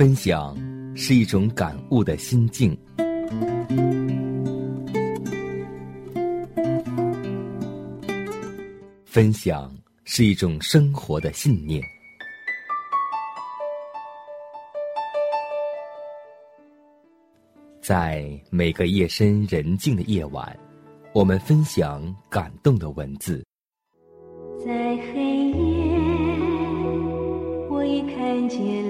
分享是一种感悟的心境，分享是一种生活的信念。在每个夜深人静的夜晚，我们分享感动的文字。在黑夜，我已看见。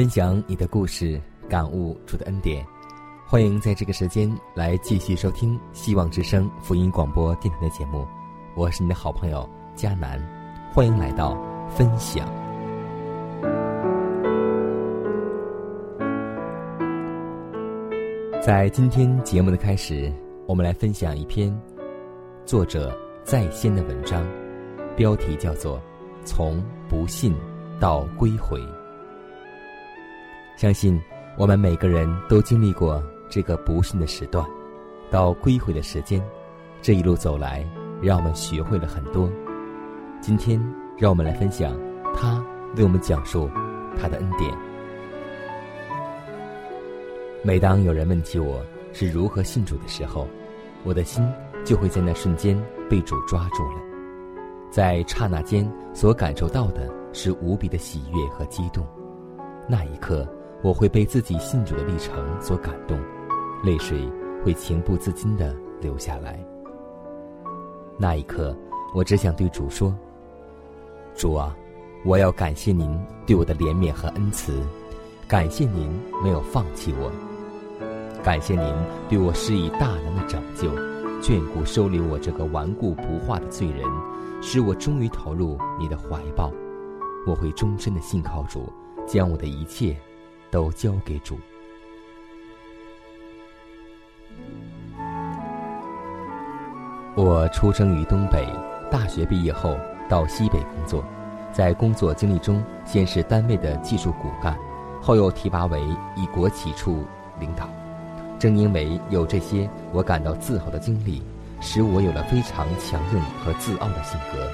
分享你的故事，感悟主的恩典。欢迎在这个时间来继续收听希望之声福音广播电台的节目，我是你的好朋友佳南，欢迎来到分享。在今天节目的开始，我们来分享一篇作者在先的文章，标题叫做《从不信到归回》。相信我们每个人都经历过这个不幸的时段，到归回的时间。这一路走来，让我们学会了很多。今天，让我们来分享他为我们讲述他的恩典。每当有人问起我是如何信主的时候，我的心就会在那瞬间被主抓住了。在刹那间，所感受到的是无比的喜悦和激动。那一刻。我会被自己信主的历程所感动，泪水会情不自禁的流下来。那一刻，我只想对主说：“主啊，我要感谢您对我的怜悯和恩慈，感谢您没有放弃我，感谢您对我施以大能的拯救，眷顾收留我这个顽固不化的罪人，使我终于投入你的怀抱。我会终身的信靠主，将我的一切。”都交给主。我出生于东北，大学毕业后到西北工作，在工作经历中，先是单位的技术骨干，后又提拔为一国企处领导。正因为有这些我感到自豪的经历，使我有了非常强硬和自傲的性格。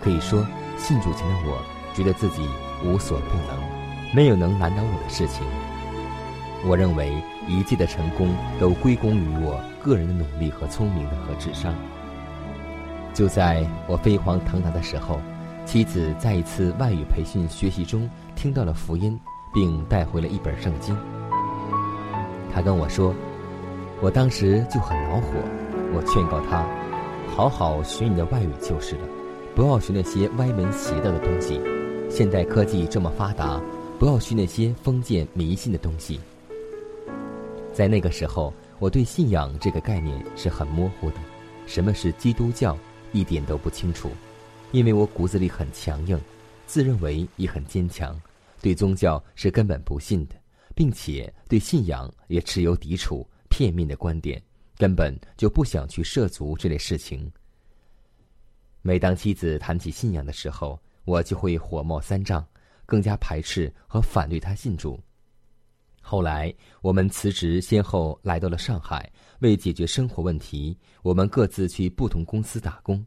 可以说，信主前的我，觉得自己无所不能。没有能难倒我的事情。我认为一切的成功都归功于我个人的努力和聪明的和智商。就在我飞黄腾达的时候，妻子在一次外语培训学习中听到了福音，并带回了一本圣经。他跟我说，我当时就很恼火。我劝告他，好好学你的外语就是了，不要学那些歪门邪道的东西。现代科技这么发达。不要去那些封建迷信的东西。在那个时候，我对信仰这个概念是很模糊的，什么是基督教一点都不清楚，因为我骨子里很强硬，自认为也很坚强，对宗教是根本不信的，并且对信仰也持有抵触、片面的观点，根本就不想去涉足这类事情。每当妻子谈起信仰的时候，我就会火冒三丈。更加排斥和反对他信主。后来我们辞职，先后来到了上海。为解决生活问题，我们各自去不同公司打工。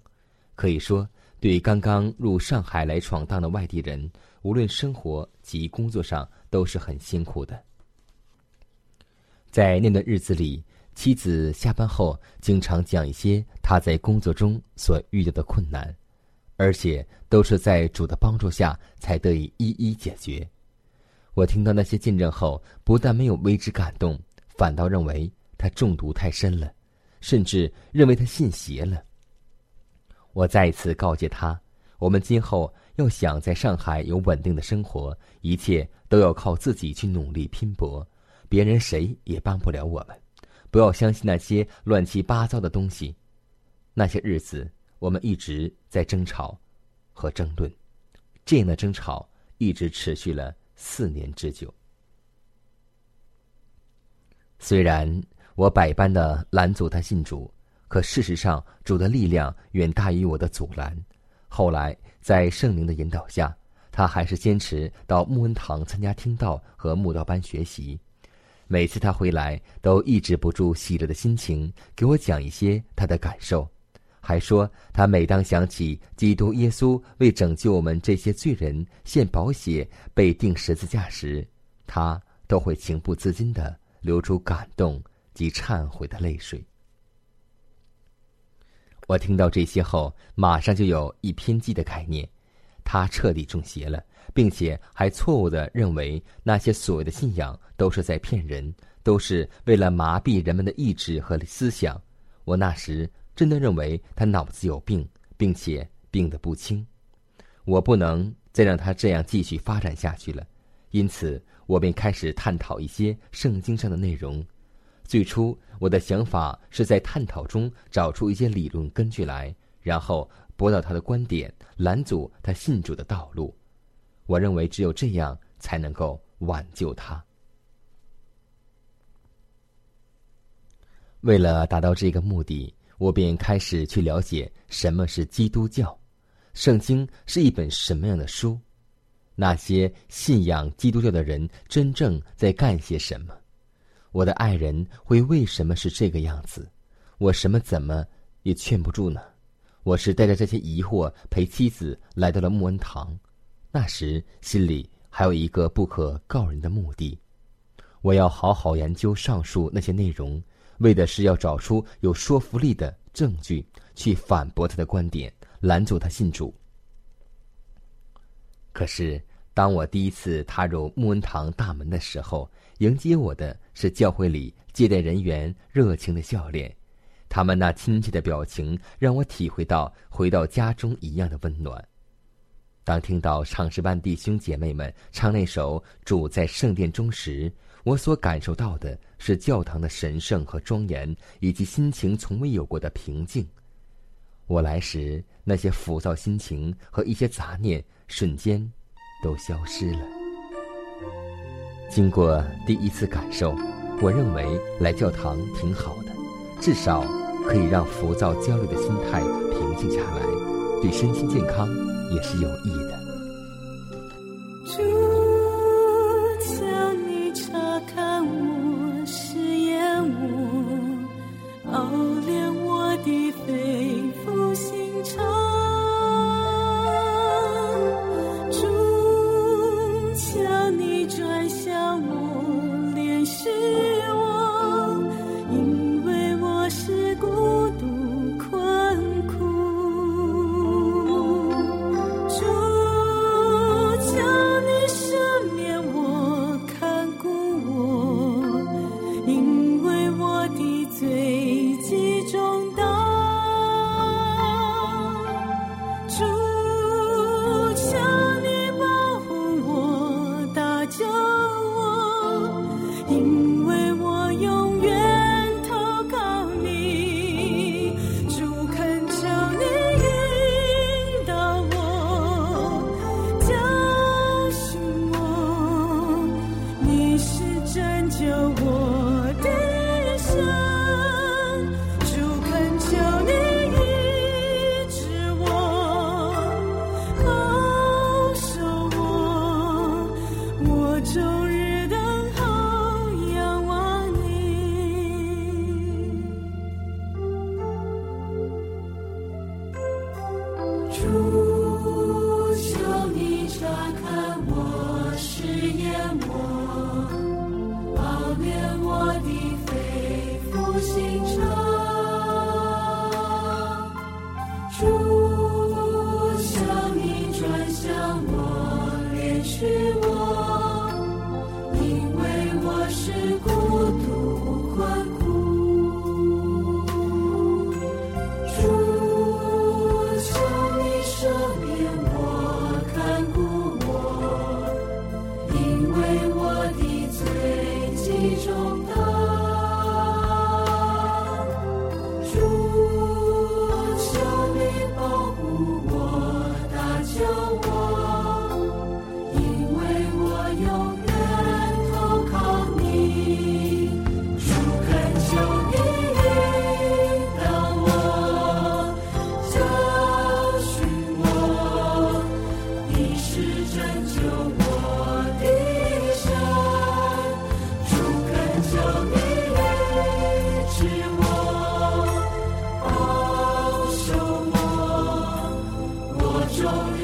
可以说，对刚刚入上海来闯荡的外地人，无论生活及工作上都是很辛苦的。在那段日子里，妻子下班后经常讲一些他在工作中所遇到的困难。而且都是在主的帮助下才得以一一解决。我听到那些见证后，不但没有为之感动，反倒认为他中毒太深了，甚至认为他信邪了。我再一次告诫他：我们今后要想在上海有稳定的生活，一切都要靠自己去努力拼搏，别人谁也帮不了我们。不要相信那些乱七八糟的东西。那些日子，我们一直在争吵和争论，这样的争吵一直持续了四年之久。虽然我百般的拦阻他信主，可事实上主的力量远大于我的阻拦。后来在圣灵的引导下，他还是坚持到穆恩堂参加听道和慕道班学习。每次他回来，都抑制不住喜乐的心情，给我讲一些他的感受，还说他每当想起基督耶稣为拯救我们这些罪人献宝血、被钉十字架时，他都会情不自禁的流出感动及忏悔的泪水。我听到这些后，马上就有一偏激的概念，他彻底中邪了。并且还错误的认为那些所谓的信仰都是在骗人，都是为了麻痹人们的意志和思想。我那时真的认为他脑子有病，并且病得不轻。我不能再让他这样继续发展下去了，因此我便开始探讨一些圣经上的内容。最初我的想法是在探讨中找出一些理论根据来，然后驳倒他的观点，拦阻他信主的道路。我认为只有这样才能够挽救他。为了达到这个目的，我便开始去了解什么是基督教，圣经是一本什么样的书，那些信仰基督教的人真正在干些什么，我的爱人会为什么是这个样子，我什么怎么也劝不住呢？我是带着这些疑惑陪妻子来到了穆恩堂。那时心里还有一个不可告人的目的，我要好好研究上述那些内容，为的是要找出有说服力的证据，去反驳他的观点，拦阻他信主。可是，当我第一次踏入穆恩堂大门的时候，迎接我的是教会里接待人员热情的笑脸，他们那亲切的表情让我体会到回到家中一样的温暖。当听到唱诗班弟兄姐妹们唱那首《主在圣殿中》时，我所感受到的是教堂的神圣和庄严，以及心情从未有过的平静。我来时那些浮躁心情和一些杂念瞬间都消失了。经过第一次感受，我认为来教堂挺好的，至少可以让浮躁焦虑的心态平静下来，对身心健康。也是有益的。都有。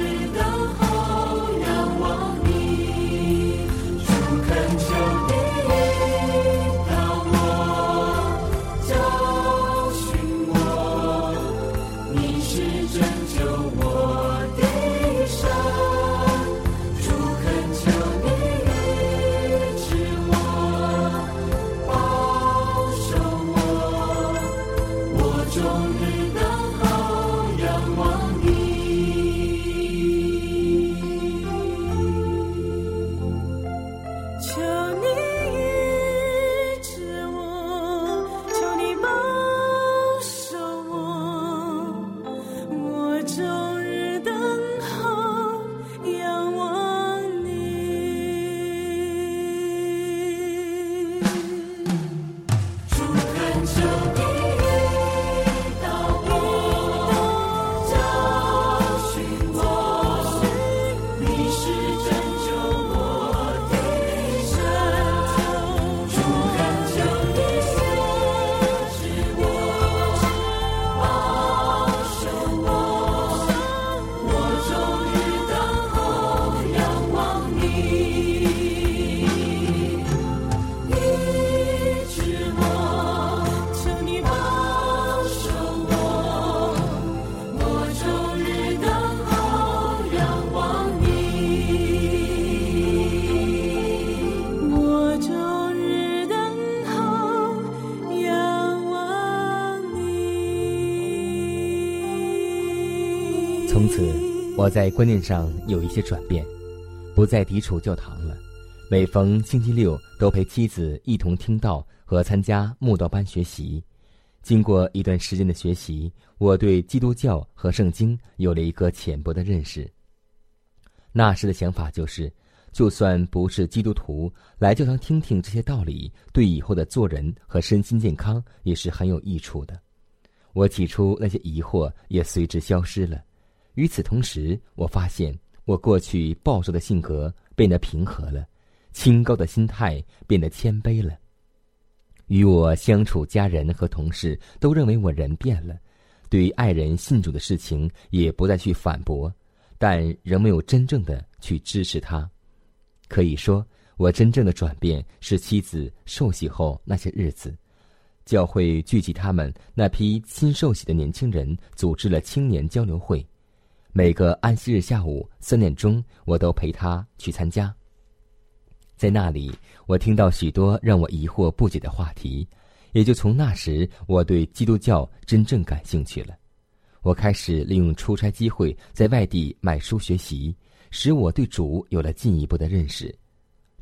在观念上有一些转变，不再抵触教堂了。每逢星期六，都陪妻子一同听到和参加慕道班学习。经过一段时间的学习，我对基督教和圣经有了一个浅薄的认识。那时的想法就是，就算不是基督徒，来教堂听听这些道理，对以后的做人和身心健康也是很有益处的。我起初那些疑惑也随之消失了。与此同时，我发现我过去暴躁的性格变得平和了，清高的心态变得谦卑了。与我相处，家人和同事都认为我人变了，对于爱人信主的事情也不再去反驳，但仍没有真正的去支持他。可以说，我真正的转变是妻子受洗后那些日子，教会聚集他们那批新受洗的年轻人，组织了青年交流会。每个安息日下午三点钟，我都陪他去参加。在那里，我听到许多让我疑惑不解的话题，也就从那时，我对基督教真正感兴趣了。我开始利用出差机会在外地买书学习，使我对主有了进一步的认识。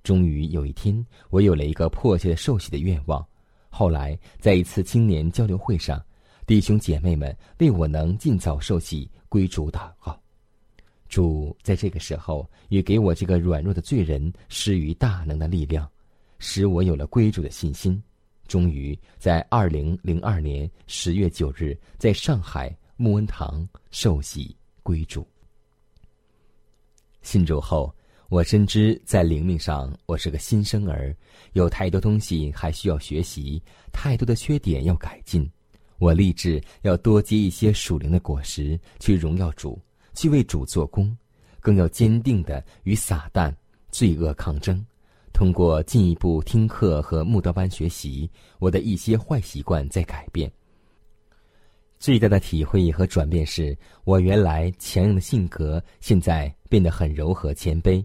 终于有一天，我有了一个迫切的受洗的愿望。后来，在一次青年交流会上，弟兄姐妹们为我能尽早受洗。归主祷告，主在这个时候也给我这个软弱的罪人施予大能的力量，使我有了归主的信心。终于在二零零二年十月九日，在上海穆恩堂受洗归主。信主后，我深知在灵命上我是个新生儿，有太多东西还需要学习，太多的缺点要改进。我立志要多结一些属灵的果实，去荣耀主，去为主做工，更要坚定的与撒旦、罪恶抗争。通过进一步听课和慕道班学习，我的一些坏习惯在改变。最大的体会和转变是我原来强硬的性格，现在变得很柔和谦卑。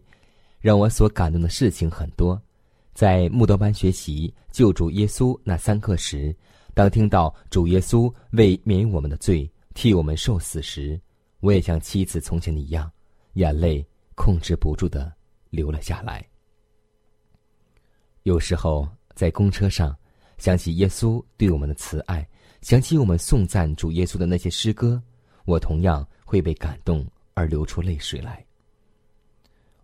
让我所感动的事情很多。在慕道班学习救主耶稣那三课时。当听到主耶稣为免我们的罪替我们受死时，我也像妻子从前一样，眼泪控制不住的流了下来。有时候在公车上，想起耶稣对我们的慈爱，想起我们颂赞主耶稣的那些诗歌，我同样会被感动而流出泪水来。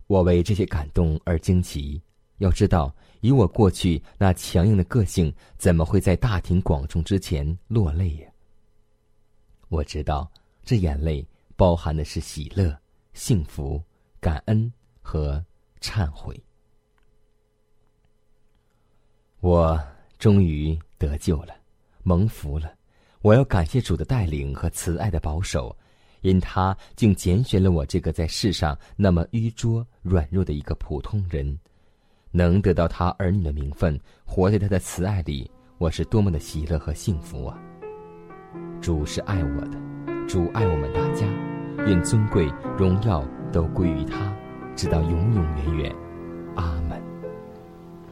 我为这些感动而惊奇。要知道，以我过去那强硬的个性，怎么会在大庭广众之前落泪呀？我知道，这眼泪包含的是喜乐、幸福、感恩和忏悔。我终于得救了，蒙福了。我要感谢主的带领和慈爱的保守，因他竟拣选了我这个在世上那么愚拙、软弱的一个普通人。能得到他儿女的名分，活在他的慈爱里，我是多么的喜乐和幸福啊！主是爱我的，主爱我们大家，愿尊贵荣耀都归于他，直到永永远远。阿门。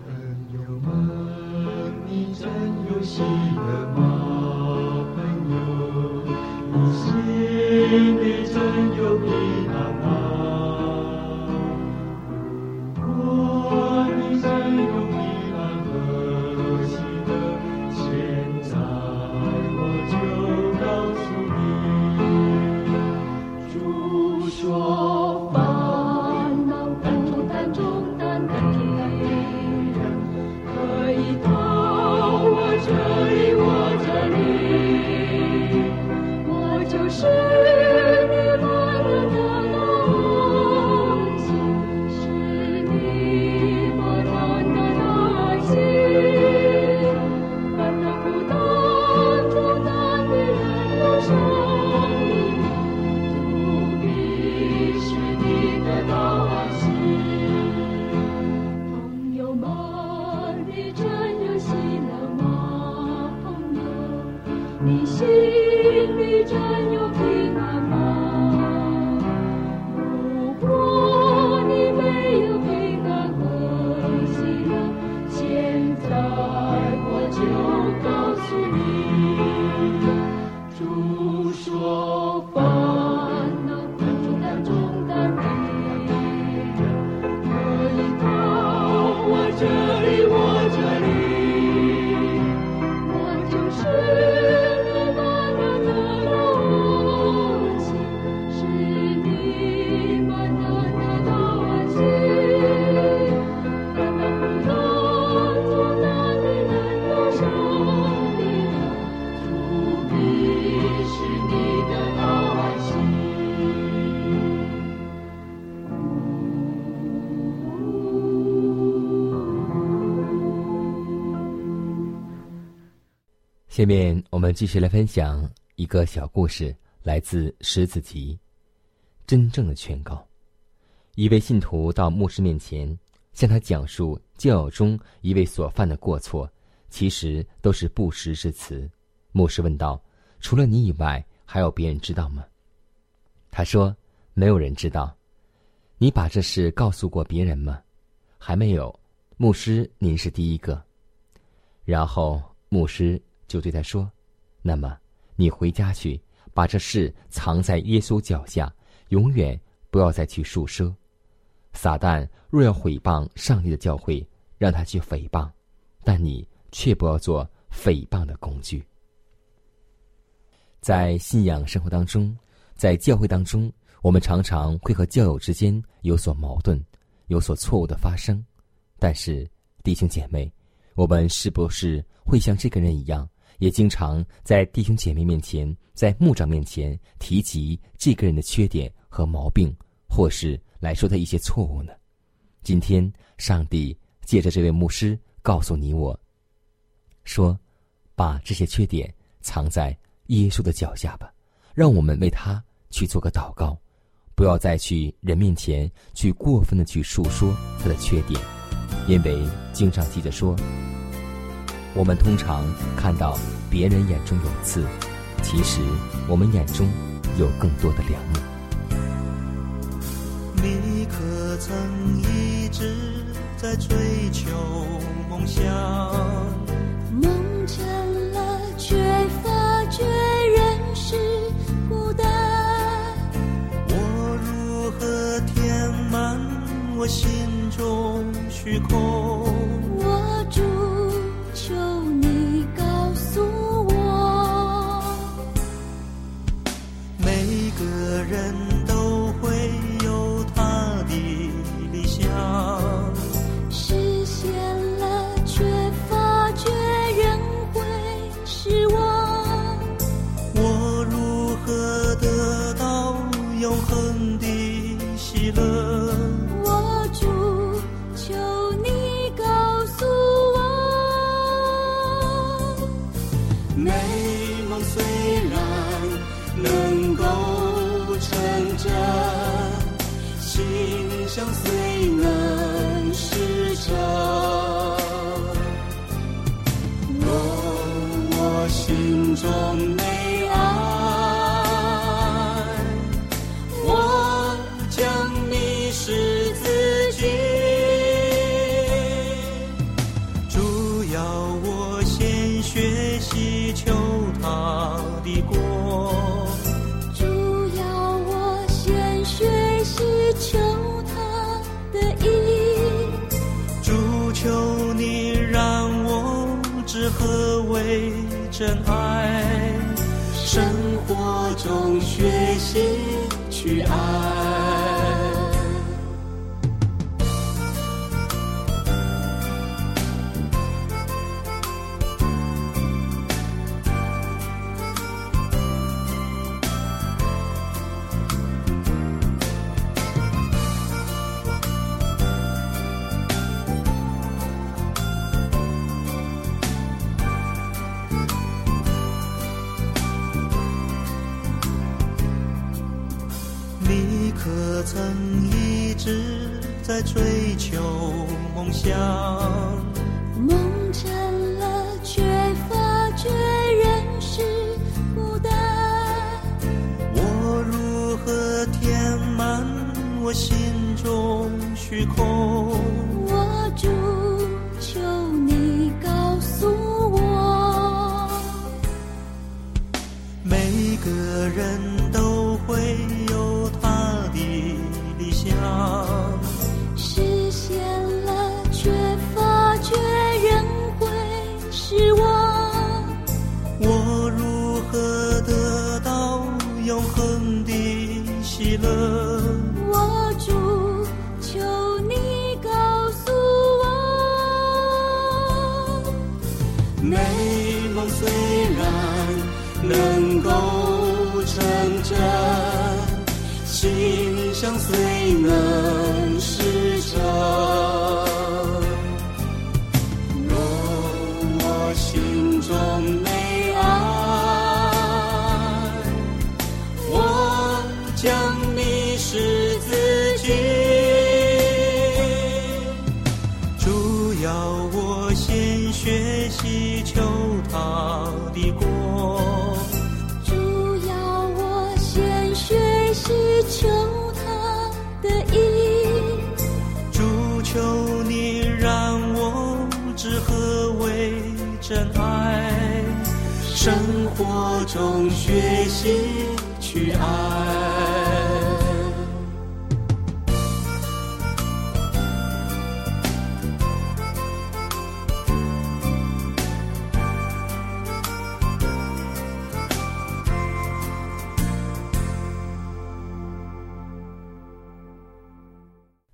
朋友们，你真有喜乐吗？下面我们继续来分享一个小故事，来自《十子集》。真正的劝告，一位信徒到牧师面前，向他讲述教友中一位所犯的过错，其实都是不实之词。牧师问道：“除了你以外，还有别人知道吗？”他说：“没有人知道。”你把这事告诉过别人吗？还没有。牧师，您是第一个。然后牧师。就对他说：“那么，你回家去，把这事藏在耶稣脚下，永远不要再去述说。撒旦若要毁谤上帝的教会，让他去诽谤，但你却不要做诽谤的工具。在信仰生活当中，在教会当中，我们常常会和教友之间有所矛盾，有所错误的发生。但是，弟兄姐妹，我们是不是会像这个人一样？”也经常在弟兄姐妹面前，在牧长面前提及这个人的缺点和毛病，或是来说他一些错误呢。今天，上帝借着这位牧师告诉你我，说，把这些缺点藏在耶稣的脚下吧，让我们为他去做个祷告，不要再去人面前去过分的去述说他的缺点，因为经常记着说。我们通常看到别人眼中有刺，其实我们眼中有更多的良木。你可曾一直在追求梦想？梦成了，却发觉人是孤单。我如何填满我心中虚空？美梦虽然能够成真心想虽能事成若我心中美。真爱。人活中学习去爱。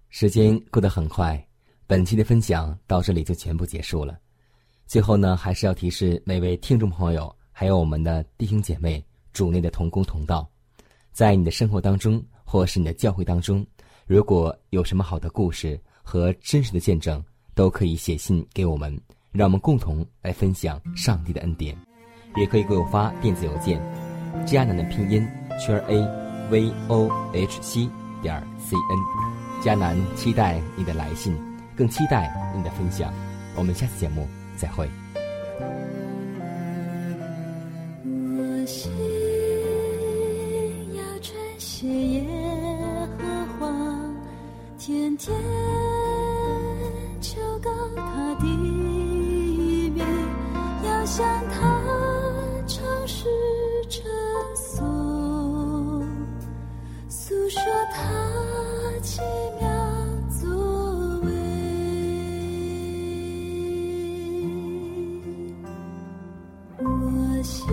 时间过得很快，本期的分享到这里就全部结束了。最后呢，还是要提示每位听众朋友，还有我们的弟兄姐妹、主内的同工同道，在你的生活当中，或是你的教会当中，如果有什么好的故事和真实的见证，都可以写信给我们，让我们共同来分享上帝的恩典。也可以给我发电子邮件，迦南的拼音圈 a v o h c 点 c n。迦南期待你的来信，更期待你的分享。我们下次节目再会。天天求告他的名，要向他诚实称颂，诉说他奇妙作为。我心